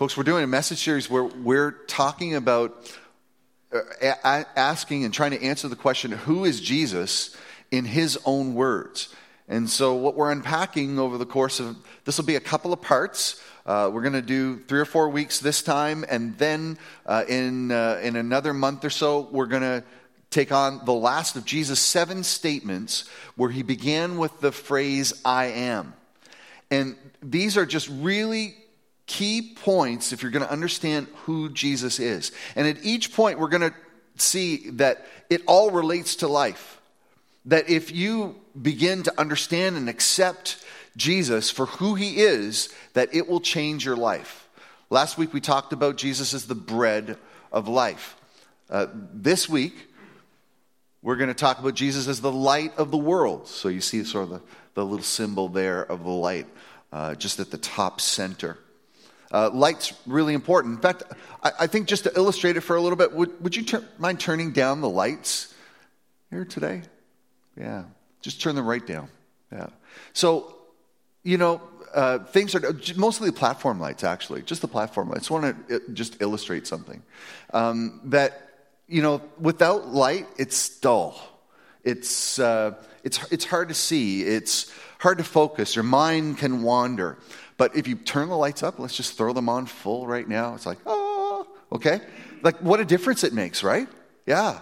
Folks, we're doing a message series where we're talking about uh, asking and trying to answer the question who is Jesus in his own words? And so, what we're unpacking over the course of this will be a couple of parts. Uh, we're going to do three or four weeks this time, and then uh, in, uh, in another month or so, we're going to take on the last of Jesus' seven statements where he began with the phrase, I am. And these are just really key points if you're going to understand who Jesus is. And at each point, we're going to see that it all relates to life. That if you begin to understand and accept Jesus for who he is, that it will change your life. Last week we talked about Jesus as the bread of life. Uh, this week, we're going to talk about Jesus as the light of the world. So you see sort of the, the little symbol there of the light uh, just at the top center. Uh, light's really important. In fact, I, I, think just to illustrate it for a little bit, would, would you ter- mind turning down the lights here today? Yeah, just turn them right down. Yeah. So, you know, uh, things are mostly the platform lights, actually, just the platform lights. I want to just illustrate something. Um, that, you know, without light, it's dull. It's, uh, it's, it's hard to see. It's hard to focus. Your mind can wander. But if you turn the lights up, let's just throw them on full right now. It's like, oh, okay? Like, what a difference it makes, right? Yeah.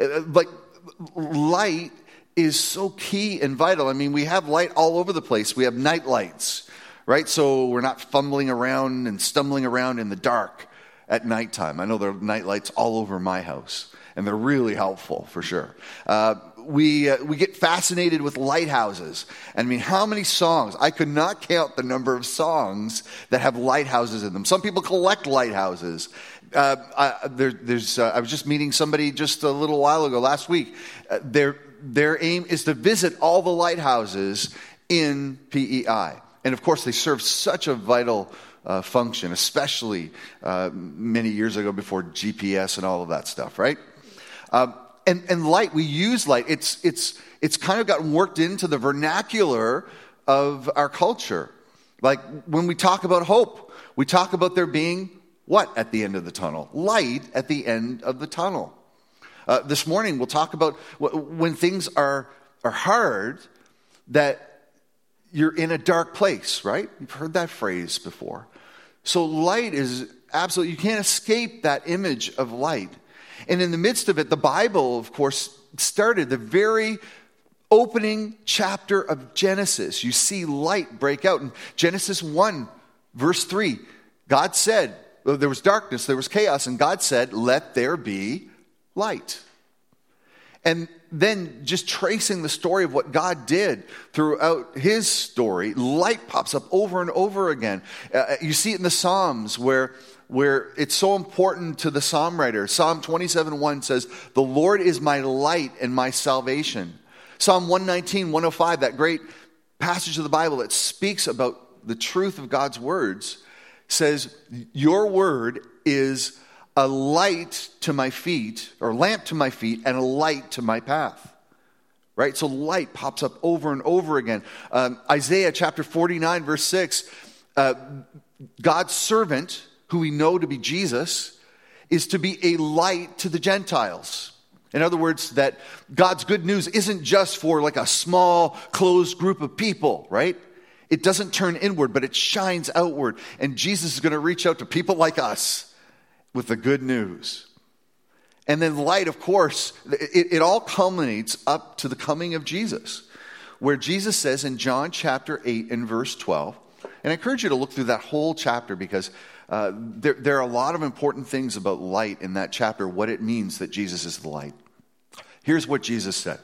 Uh, uh, like, light is so key and vital. I mean, we have light all over the place. We have night lights, right? So we're not fumbling around and stumbling around in the dark at nighttime. I know there are night lights all over my house, and they're really helpful for sure. Uh, we, uh, we get fascinated with lighthouses. I mean, how many songs? I could not count the number of songs that have lighthouses in them. Some people collect lighthouses. Uh, I, there, there's, uh, I was just meeting somebody just a little while ago, last week. Uh, their, their aim is to visit all the lighthouses in PEI. And of course, they serve such a vital uh, function, especially uh, many years ago before GPS and all of that stuff, right? Uh, and, and light, we use light. It's, it's, it's kind of gotten worked into the vernacular of our culture. Like when we talk about hope, we talk about there being what at the end of the tunnel? Light at the end of the tunnel. Uh, this morning, we'll talk about when things are, are hard, that you're in a dark place, right? You've heard that phrase before. So, light is absolutely, you can't escape that image of light. And in the midst of it, the Bible, of course, started the very opening chapter of Genesis. You see light break out. In Genesis 1, verse 3, God said, there was darkness, there was chaos, and God said, Let there be light. And then just tracing the story of what God did throughout his story, light pops up over and over again. Uh, you see it in the Psalms where where it's so important to the psalm writer. Psalm 27 1 says, The Lord is my light and my salvation. Psalm 119, 105, that great passage of the Bible that speaks about the truth of God's words, says, Your word is a light to my feet, or lamp to my feet, and a light to my path. Right? So light pops up over and over again. Um, Isaiah chapter 49, verse 6, uh, God's servant, who we know to be Jesus, is to be a light to the Gentiles. In other words, that God's good news isn't just for like a small, closed group of people, right? It doesn't turn inward, but it shines outward. And Jesus is going to reach out to people like us with the good news. And then light, of course, it, it all culminates up to the coming of Jesus, where Jesus says in John chapter 8 and verse 12, and I encourage you to look through that whole chapter because uh, there, there are a lot of important things about light in that chapter, what it means that Jesus is the light. Here's what Jesus said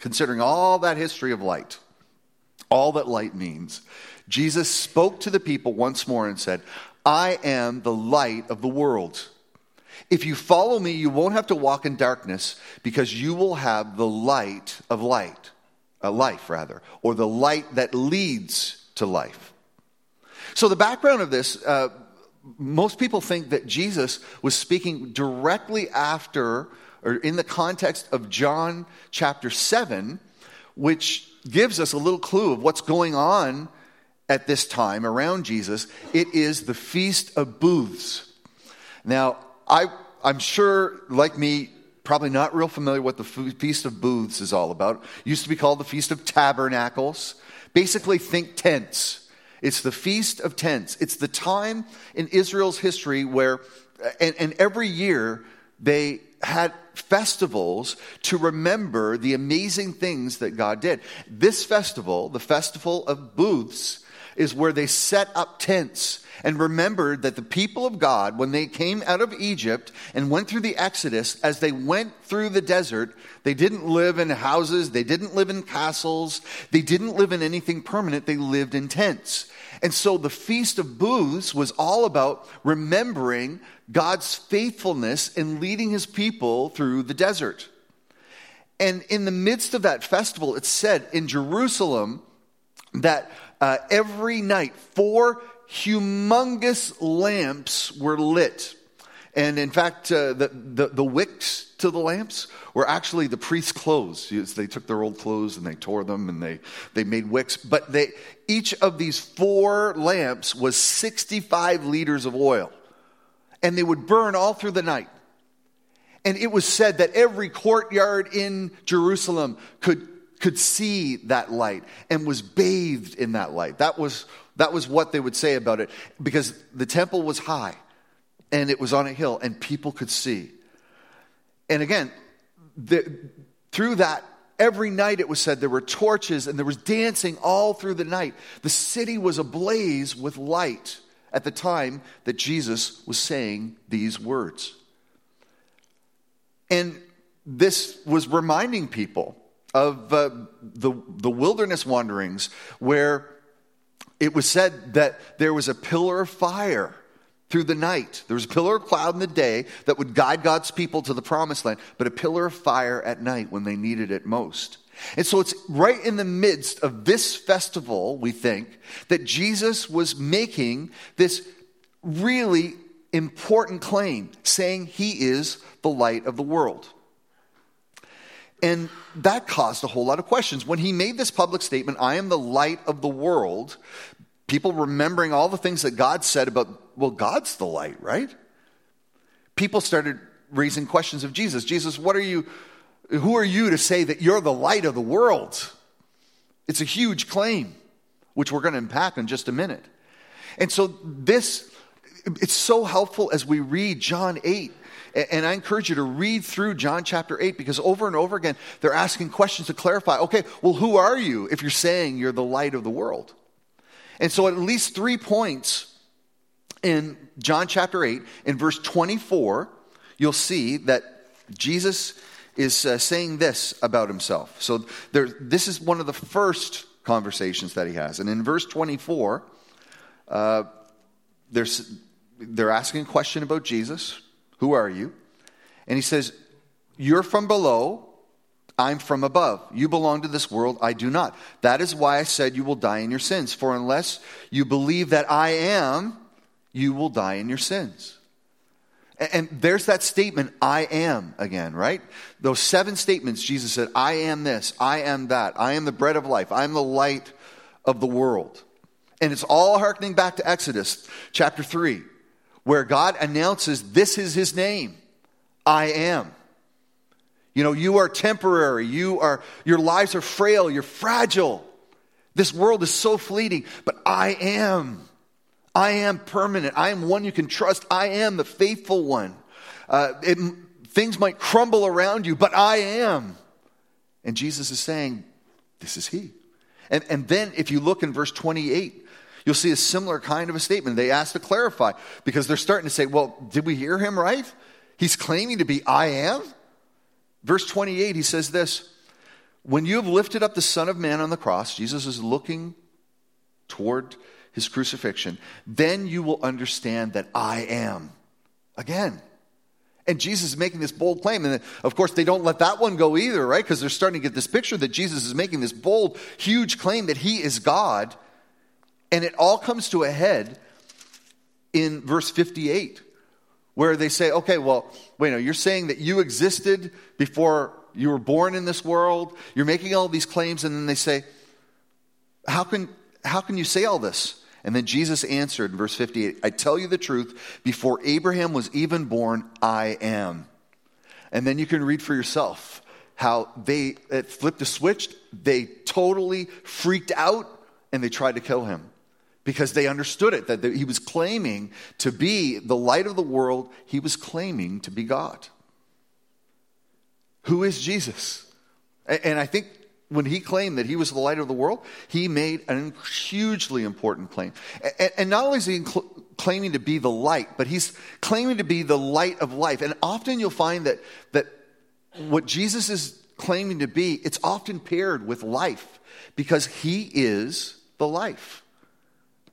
considering all that history of light, all that light means, Jesus spoke to the people once more and said, I am the light of the world. If you follow me, you won't have to walk in darkness because you will have the light of light, a life rather, or the light that leads to life. So, the background of this, uh, most people think that Jesus was speaking directly after or in the context of John chapter 7, which gives us a little clue of what's going on at this time around Jesus, it is the Feast of Booths. Now, I, I'm sure, like me, probably not real familiar what the Feast of Booths is all about. It used to be called the Feast of Tabernacles. Basically, think tents. It's the Feast of Tents. It's the time in Israel's history where, uh, and, and every year, they had festivals to remember the amazing things that God did. This festival, the Festival of Booths, is where they set up tents and remembered that the people of God, when they came out of Egypt and went through the Exodus, as they went through the desert, they didn't live in houses, they didn't live in castles, they didn't live in anything permanent, they lived in tents. And so the Feast of Booths was all about remembering God's faithfulness in leading his people through the desert. And in the midst of that festival, it said in Jerusalem that uh, every night four humongous lamps were lit. And in fact, uh, the, the, the, wicks to the lamps were actually the priest's clothes. They took their old clothes and they tore them and they, they made wicks. But they, each of these four lamps was 65 liters of oil. And they would burn all through the night. And it was said that every courtyard in Jerusalem could, could see that light and was bathed in that light. That was, that was what they would say about it because the temple was high and it was on a hill and people could see. And again, the, through that, every night it was said there were torches and there was dancing all through the night. The city was ablaze with light at the time that Jesus was saying these words. And this was reminding people of uh, the, the wilderness wanderings where it was said that there was a pillar of fire through the night. There was a pillar of cloud in the day that would guide God's people to the promised land, but a pillar of fire at night when they needed it most. And so it's right in the midst of this festival, we think, that Jesus was making this really important claim, saying he is the light of the world. And that caused a whole lot of questions. When he made this public statement, I am the light of the world, people remembering all the things that God said about, well, God's the light, right? People started raising questions of Jesus. Jesus, what are you, who are you to say that you're the light of the world? It's a huge claim, which we're going to unpack in just a minute. And so this, it's so helpful as we read John 8 and I encourage you to read through John chapter 8 because over and over again, they're asking questions to clarify okay, well, who are you if you're saying you're the light of the world? And so, at least three points in John chapter 8, in verse 24, you'll see that Jesus is uh, saying this about himself. So, there, this is one of the first conversations that he has. And in verse 24, uh, they're asking a question about Jesus. Who are you? And he says, You're from below, I'm from above. You belong to this world, I do not. That is why I said you will die in your sins. For unless you believe that I am, you will die in your sins. And there's that statement, I am, again, right? Those seven statements, Jesus said, I am this, I am that, I am the bread of life, I am the light of the world. And it's all harkening back to Exodus chapter 3, where God announces this is his name I am. You know, you are temporary. You are, your lives are frail. You're fragile. This world is so fleeting, but I am. I am permanent. I am one you can trust. I am the faithful one. Uh, it, things might crumble around you, but I am. And Jesus is saying, This is He. And, and then if you look in verse 28, you'll see a similar kind of a statement. They ask to clarify because they're starting to say, Well, did we hear him right? He's claiming to be I am? Verse 28, he says this When you have lifted up the Son of Man on the cross, Jesus is looking toward his crucifixion, then you will understand that I am. Again. And Jesus is making this bold claim. And of course, they don't let that one go either, right? Because they're starting to get this picture that Jesus is making this bold, huge claim that he is God. And it all comes to a head in verse 58 where they say, okay, well, wait, no, you're saying that you existed before you were born in this world. You're making all these claims, and then they say, how can, How can you say all this? And then Jesus answered in verse 58 I tell you the truth, before Abraham was even born, I am. And then you can read for yourself how they flipped a switch, they totally freaked out, and they tried to kill him because they understood it that he was claiming to be the light of the world, he was claiming to be God. Who is Jesus? And I think when he claimed that he was the light of the world, he made a hugely important claim. And not only is he claiming to be the light, but he's claiming to be the light of life. And often you'll find that, that what Jesus is claiming to be, it's often paired with life because he is the life.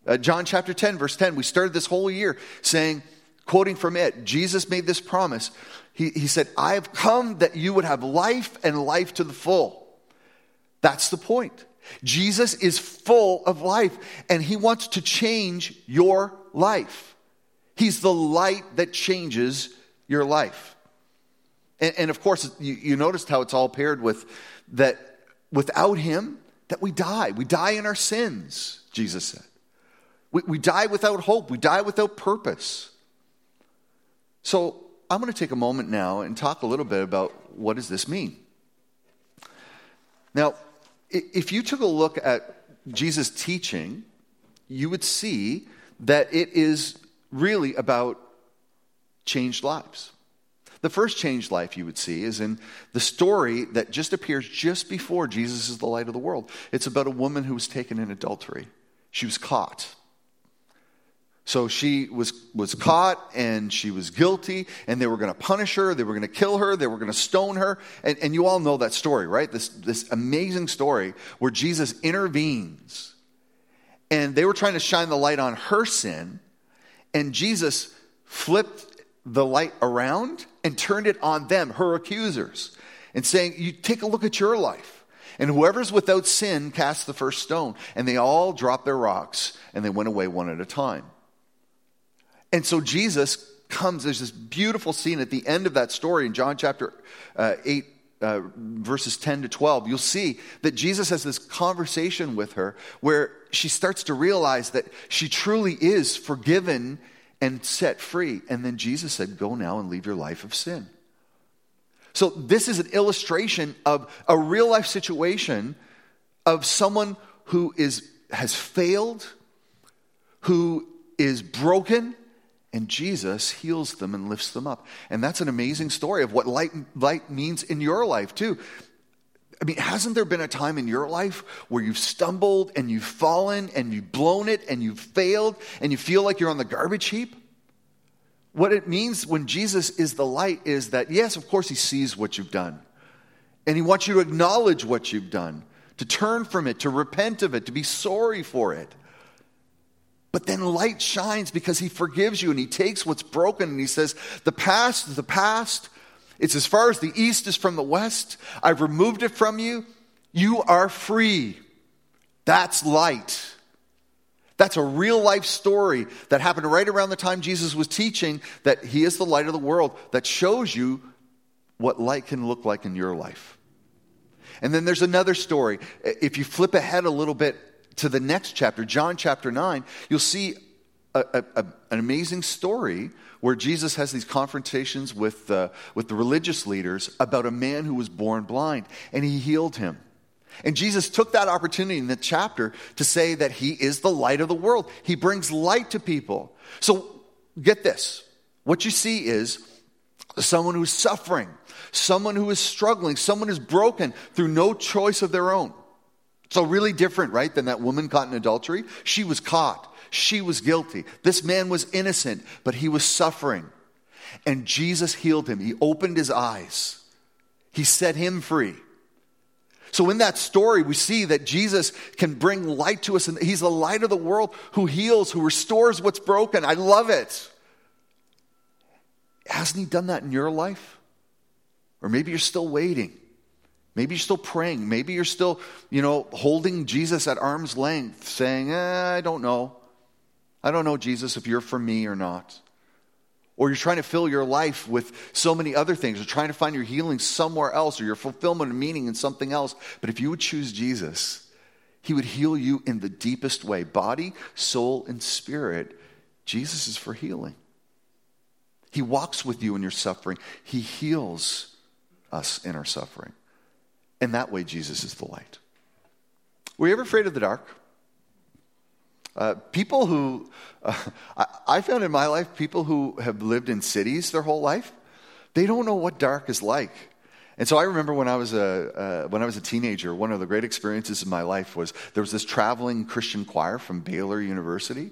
Uh, John chapter 10, verse 10, we started this whole year saying, quoting from it, Jesus made this promise. He, he said, I have come that you would have life and life to the full. That's the point. Jesus is full of life and he wants to change your life. He's the light that changes your life. And, and of course, you, you noticed how it's all paired with that without him, that we die. We die in our sins, Jesus said. We, we die without hope. We die without purpose. So I'm going to take a moment now and talk a little bit about what does this mean. Now, if you took a look at Jesus' teaching, you would see that it is really about changed lives. The first changed life you would see is in the story that just appears just before Jesus is the light of the world. It's about a woman who was taken in adultery. She was caught. So she was, was caught and she was guilty, and they were going to punish her, they were going to kill her, they were going to stone her. And, and you all know that story, right? This, this amazing story where Jesus intervenes. And they were trying to shine the light on her sin, and Jesus flipped the light around and turned it on them, her accusers, and saying, You take a look at your life. And whoever's without sin cast the first stone. And they all dropped their rocks and they went away one at a time. And so Jesus comes, there's this beautiful scene at the end of that story in John chapter uh, 8, uh, verses 10 to 12. You'll see that Jesus has this conversation with her where she starts to realize that she truly is forgiven and set free. And then Jesus said, Go now and leave your life of sin. So, this is an illustration of a real life situation of someone who is, has failed, who is broken, and Jesus heals them and lifts them up. And that's an amazing story of what light, light means in your life, too. I mean, hasn't there been a time in your life where you've stumbled and you've fallen and you've blown it and you've failed and you feel like you're on the garbage heap? What it means when Jesus is the light is that, yes, of course, he sees what you've done. And he wants you to acknowledge what you've done, to turn from it, to repent of it, to be sorry for it. But then light shines because he forgives you and he takes what's broken and he says, The past is the past. It's as far as the east is from the west. I've removed it from you. You are free. That's light. That's a real life story that happened right around the time Jesus was teaching that he is the light of the world that shows you what light can look like in your life. And then there's another story. If you flip ahead a little bit to the next chapter, John chapter 9, you'll see a, a, a, an amazing story where Jesus has these confrontations with, uh, with the religious leaders about a man who was born blind, and he healed him. And Jesus took that opportunity in the chapter to say that he is the light of the world. He brings light to people. So get this what you see is someone who's suffering, someone who is struggling, someone who's broken through no choice of their own. So, really different, right, than that woman caught in adultery? She was caught. She was guilty. This man was innocent, but he was suffering. And Jesus healed him. He opened his eyes, he set him free. So, in that story, we see that Jesus can bring light to us, and he's the light of the world who heals, who restores what's broken. I love it. Hasn't he done that in your life? Or maybe you're still waiting. Maybe you're still praying. Maybe you're still, you know, holding Jesus at arm's length, saying, eh, I don't know. I don't know, Jesus, if you're for me or not. Or you're trying to fill your life with so many other things, or trying to find your healing somewhere else, or your fulfillment and meaning in something else. But if you would choose Jesus, He would heal you in the deepest way body, soul, and spirit. Jesus is for healing. He walks with you in your suffering, He heals us in our suffering. And that way, Jesus is the light. Were you ever afraid of the dark? Uh, people who, uh, I, I found in my life, people who have lived in cities their whole life, they don't know what dark is like. And so I remember when I was a uh, when I was a teenager, one of the great experiences of my life was there was this traveling Christian choir from Baylor University,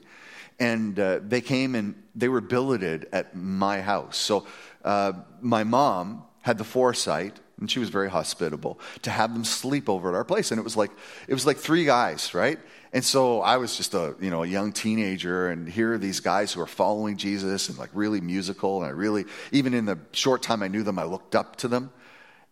and uh, they came and they were billeted at my house. So uh, my mom had the foresight, and she was very hospitable, to have them sleep over at our place. And it was like it was like three guys, right? And so I was just a you know a young teenager, and here are these guys who are following Jesus and like really musical, and I really even in the short time I knew them, I looked up to them.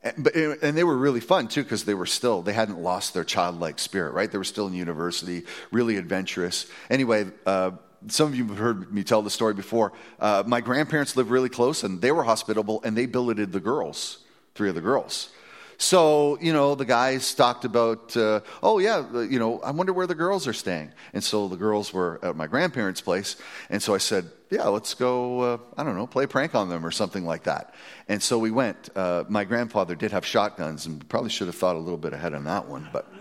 And, but, and they were really fun too because they were still they hadn't lost their childlike spirit right they were still in university really adventurous anyway uh, some of you have heard me tell the story before uh, my grandparents lived really close and they were hospitable and they billeted the girls three of the girls so, you know, the guys talked about, uh, oh, yeah, you know, I wonder where the girls are staying. And so the girls were at my grandparents' place. And so I said, yeah, let's go, uh, I don't know, play a prank on them or something like that. And so we went. Uh, my grandfather did have shotguns and probably should have thought a little bit ahead on that one. But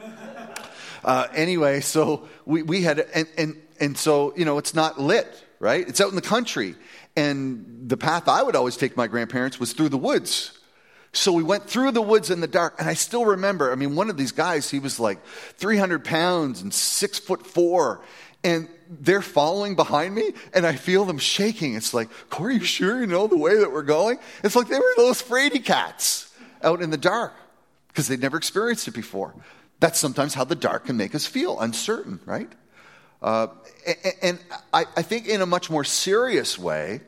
uh, anyway, so we, we had, and, and, and so, you know, it's not lit, right? It's out in the country. And the path I would always take my grandparents was through the woods so we went through the woods in the dark, and I still remember. I mean, one of these guys, he was like 300 pounds and six foot four, and they're following behind me, and I feel them shaking. It's like, Corey, you sure you know the way that we're going? It's like they were those fraidy cats out in the dark because they'd never experienced it before. That's sometimes how the dark can make us feel uncertain, right? Uh, and, and I, I think in a much more serious way,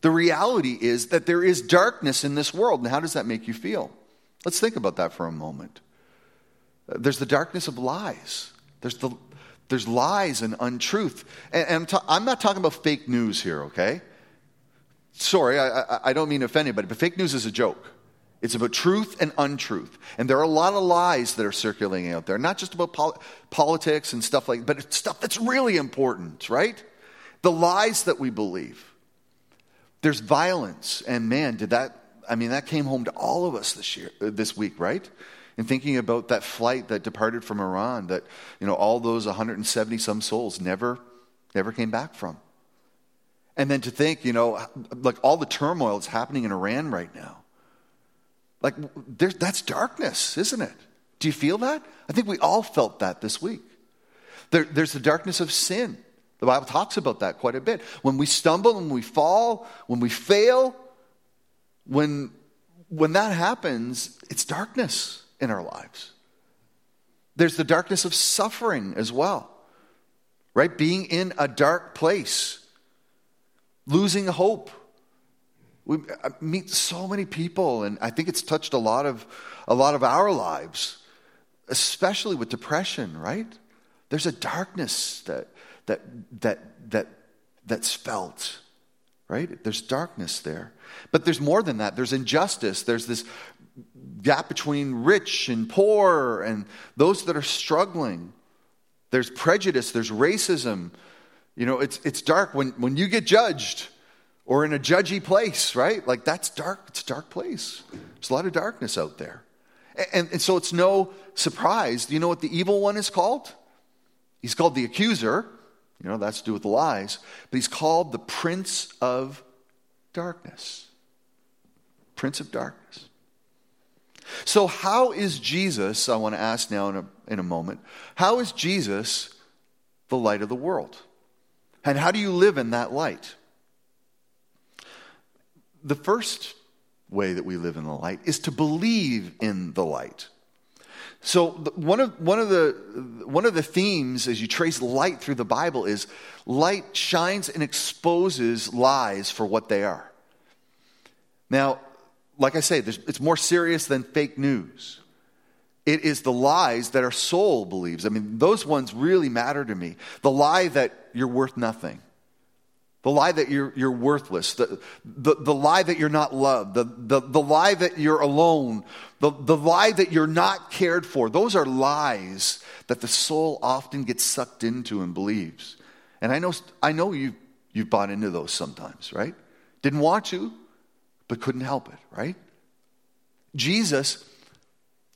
the reality is that there is darkness in this world. And how does that make you feel? Let's think about that for a moment. Uh, there's the darkness of lies. There's, the, there's lies and untruth. And, and I'm, ta- I'm, not talking about fake news here, okay? Sorry, I, I, I don't mean to offend anybody, but fake news is a joke. It's about truth and untruth. And there are a lot of lies that are circulating out there, not just about pol- politics and stuff like that, but stuff that's really important, right? The lies that we believe. There's violence, and man, did that, I mean, that came home to all of us this year, uh, this week, right? And thinking about that flight that departed from Iran, that, you know, all those 170 some souls never, never came back from. And then to think, you know, like all the turmoil that's happening in Iran right now. Like, that's darkness, isn't it? Do you feel that? I think we all felt that this week. There, there's the darkness of sin. The Bible talks about that quite a bit. When we stumble, when we fall, when we fail, when, when that happens, it's darkness in our lives. There's the darkness of suffering as well, right? Being in a dark place, losing hope. We meet so many people, and I think it's touched a lot of, a lot of our lives, especially with depression, right? There's a darkness that that, that, that, that's felt, right? There's darkness there. But there's more than that. There's injustice. There's this gap between rich and poor and those that are struggling. There's prejudice. There's racism. You know, it's, it's dark when, when you get judged or in a judgy place, right? Like that's dark. It's a dark place. There's a lot of darkness out there. And, and so it's no surprise. Do you know what the evil one is called? He's called the accuser. You know, that's to do with the lies. But he's called the Prince of Darkness. Prince of Darkness. So, how is Jesus, I want to ask now in a, in a moment, how is Jesus the light of the world? And how do you live in that light? The first way that we live in the light is to believe in the light. So one of, one, of the, one of the themes as you trace light through the Bible is light shines and exposes lies for what they are. Now, like I say, it's more serious than fake news. It is the lies that our soul believes. I mean, those ones really matter to me. The lie that you're worth nothing. The lie that you're, you're worthless, the, the, the lie that you're not loved, the, the, the lie that you're alone, the, the lie that you're not cared for. Those are lies that the soul often gets sucked into and believes. And I know, I know you, you've bought into those sometimes, right? Didn't want to, but couldn't help it, right? Jesus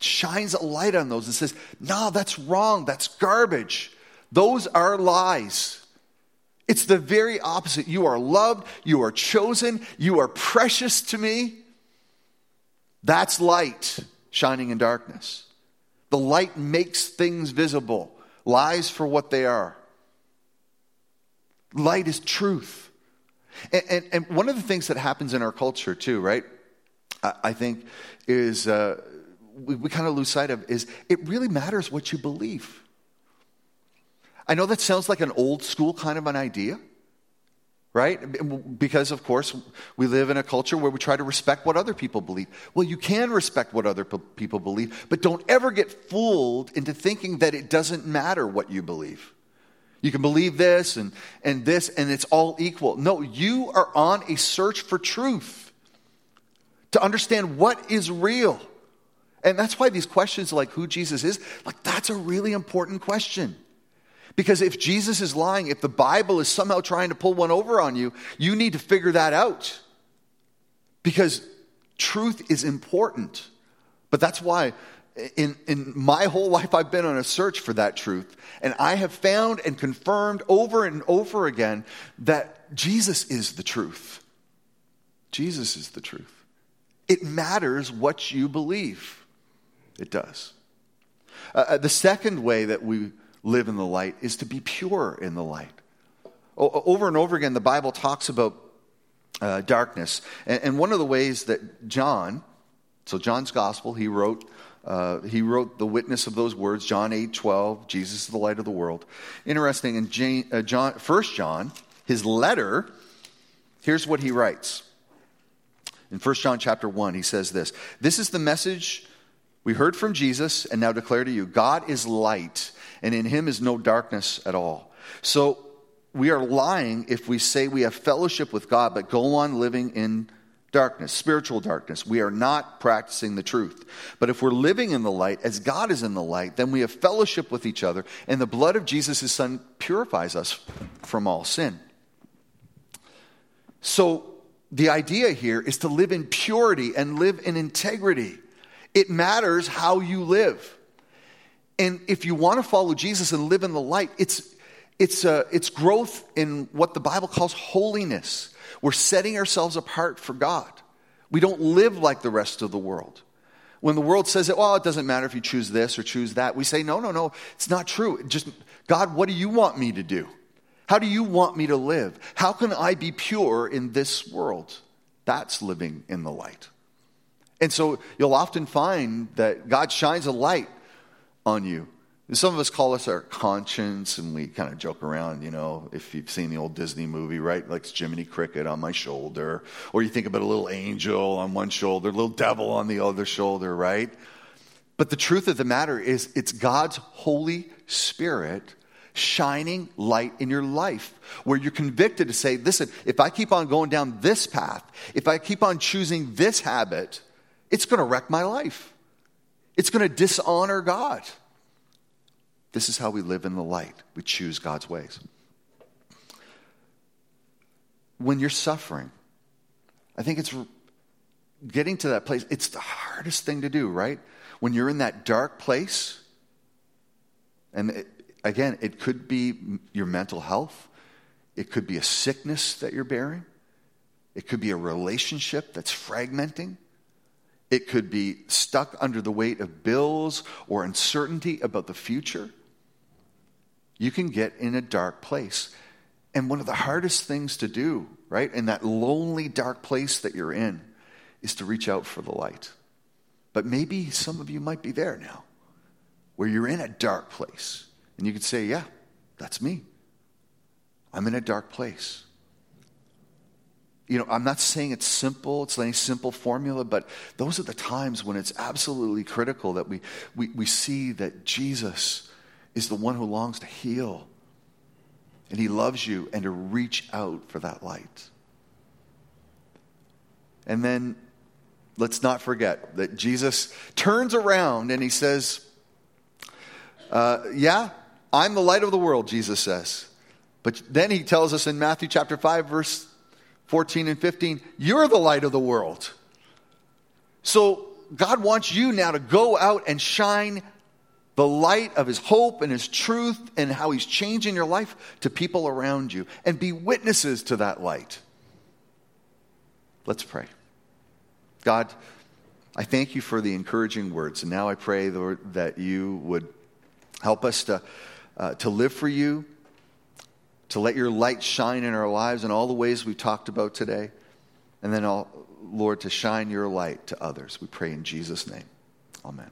shines a light on those and says, No, that's wrong. That's garbage. Those are lies. It's the very opposite. You are loved, you are chosen, you are precious to me. That's light shining in darkness. The light makes things visible, lies for what they are. Light is truth. And, and, and one of the things that happens in our culture, too, right? I, I think is uh, we, we kind of lose sight of is it really matters what you believe. I know that sounds like an old school kind of an idea, right? Because, of course, we live in a culture where we try to respect what other people believe. Well, you can respect what other people believe, but don't ever get fooled into thinking that it doesn't matter what you believe. You can believe this and, and this, and it's all equal. No, you are on a search for truth to understand what is real. And that's why these questions like who Jesus is, like that's a really important question. Because if Jesus is lying, if the Bible is somehow trying to pull one over on you, you need to figure that out. Because truth is important. But that's why in, in my whole life I've been on a search for that truth. And I have found and confirmed over and over again that Jesus is the truth. Jesus is the truth. It matters what you believe. It does. Uh, uh the second way that we live in the light is to be pure in the light. O- over and over again, the Bible talks about uh, darkness. And, and, one of the ways that John, so John's gospel, he wrote, uh, he wrote the witness of those words, John 8, 12, Jesus is the light of the world. Interesting, in Jane, uh, John, 1 John, his letter, here's what he writes. In 1 John chapter 1, he says this This is the message we heard from Jesus and now declare to you God is light, and in him is no darkness at all. So we are lying if we say we have fellowship with God, but go on living in darkness, spiritual darkness. We are not practicing the truth. But if we're living in the light, as God is in the light, then we have fellowship with each other, and the blood of Jesus, his son, purifies us from all sin. So the idea here is to live in purity and live in integrity. It matters how you live. And if you want to follow Jesus and live in the light, it's, it's, uh, it's growth in what the Bible calls holiness. We're setting ourselves apart for God. We don't live like the rest of the world. When the world says well, it doesn't matter if you choose this or choose that, we say, no, no, no, it's not true. Just, God, what do you want me to do? How do you want me to live? How can I be pure in this world? That's living in the light. And so you'll often find that God shines a light on you. Some of us call us our conscience, and we kind of joke around, you know, if you've seen the old Disney movie, right? Like Jiminy Cricket on my shoulder. Or you think about a little angel on one shoulder, a little devil on the other shoulder, right? But the truth of the matter is, it's God's Holy Spirit shining light in your life where you're convicted to say, listen, if I keep on going down this path, if I keep on choosing this habit, it's going to wreck my life. It's going to dishonor God. This is how we live in the light. We choose God's ways. When you're suffering, I think it's getting to that place. It's the hardest thing to do, right? When you're in that dark place, and it, again, it could be your mental health, it could be a sickness that you're bearing, it could be a relationship that's fragmenting. It could be stuck under the weight of bills or uncertainty about the future. You can get in a dark place. And one of the hardest things to do, right, in that lonely, dark place that you're in, is to reach out for the light. But maybe some of you might be there now, where you're in a dark place. And you could say, Yeah, that's me. I'm in a dark place you know, I'm not saying it's simple, it's any simple formula, but those are the times when it's absolutely critical that we, we, we see that Jesus is the one who longs to heal. and He loves you, and to reach out for that light. And then let's not forget that Jesus turns around and He says, uh, Yeah, I'm the light of the world, Jesus says. But then He tells us in Matthew chapter 5, verse 14 and 15, You're the light of the world. So God wants you now to go out and shine the light of his hope and his truth and how he's changing your life to people around you and be witnesses to that light. Let's pray. God, I thank you for the encouraging words. And now I pray, Lord, that you would help us to, uh, to live for you, to let your light shine in our lives in all the ways we talked about today. And then, Lord, to shine your light to others. We pray in Jesus' name. Amen.